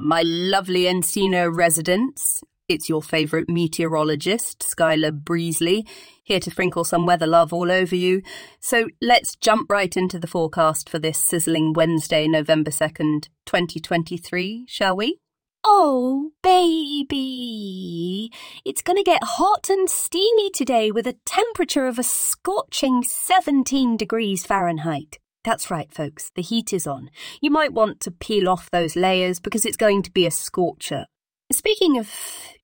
my lovely Encino residents. It's your favourite meteorologist, Skyler Breezly, here to sprinkle some weather love all over you. So let's jump right into the forecast for this sizzling Wednesday, November 2nd, 2023, shall we? Oh, baby. It's going to get hot and steamy today with a temperature of a scorching 17 degrees Fahrenheit. That's right, folks, the heat is on. You might want to peel off those layers because it's going to be a scorcher. Speaking of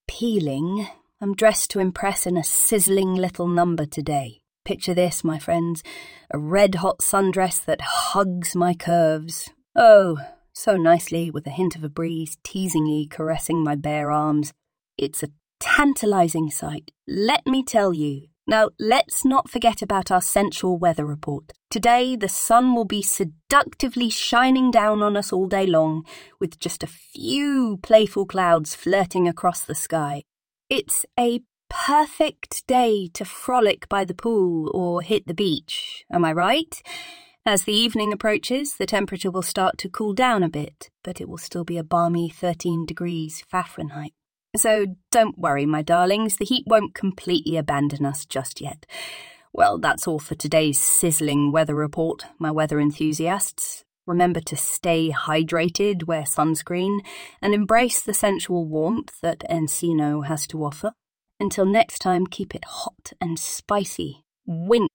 peeling, I'm dressed to impress in a sizzling little number today. Picture this, my friends a red hot sundress that hugs my curves. Oh, so nicely with a hint of a breeze teasingly caressing my bare arms. It's a tantalizing sight, let me tell you. Now, let's not forget about our sensual weather report. Today, the sun will be seductively shining down on us all day long, with just a few playful clouds flirting across the sky. It's a perfect day to frolic by the pool or hit the beach, am I right? As the evening approaches, the temperature will start to cool down a bit, but it will still be a balmy 13 degrees Fahrenheit. So don't worry, my darlings, the heat won't completely abandon us just yet. Well, that's all for today's sizzling weather report, my weather enthusiasts. Remember to stay hydrated, wear sunscreen, and embrace the sensual warmth that Encino has to offer. Until next time, keep it hot and spicy. Wink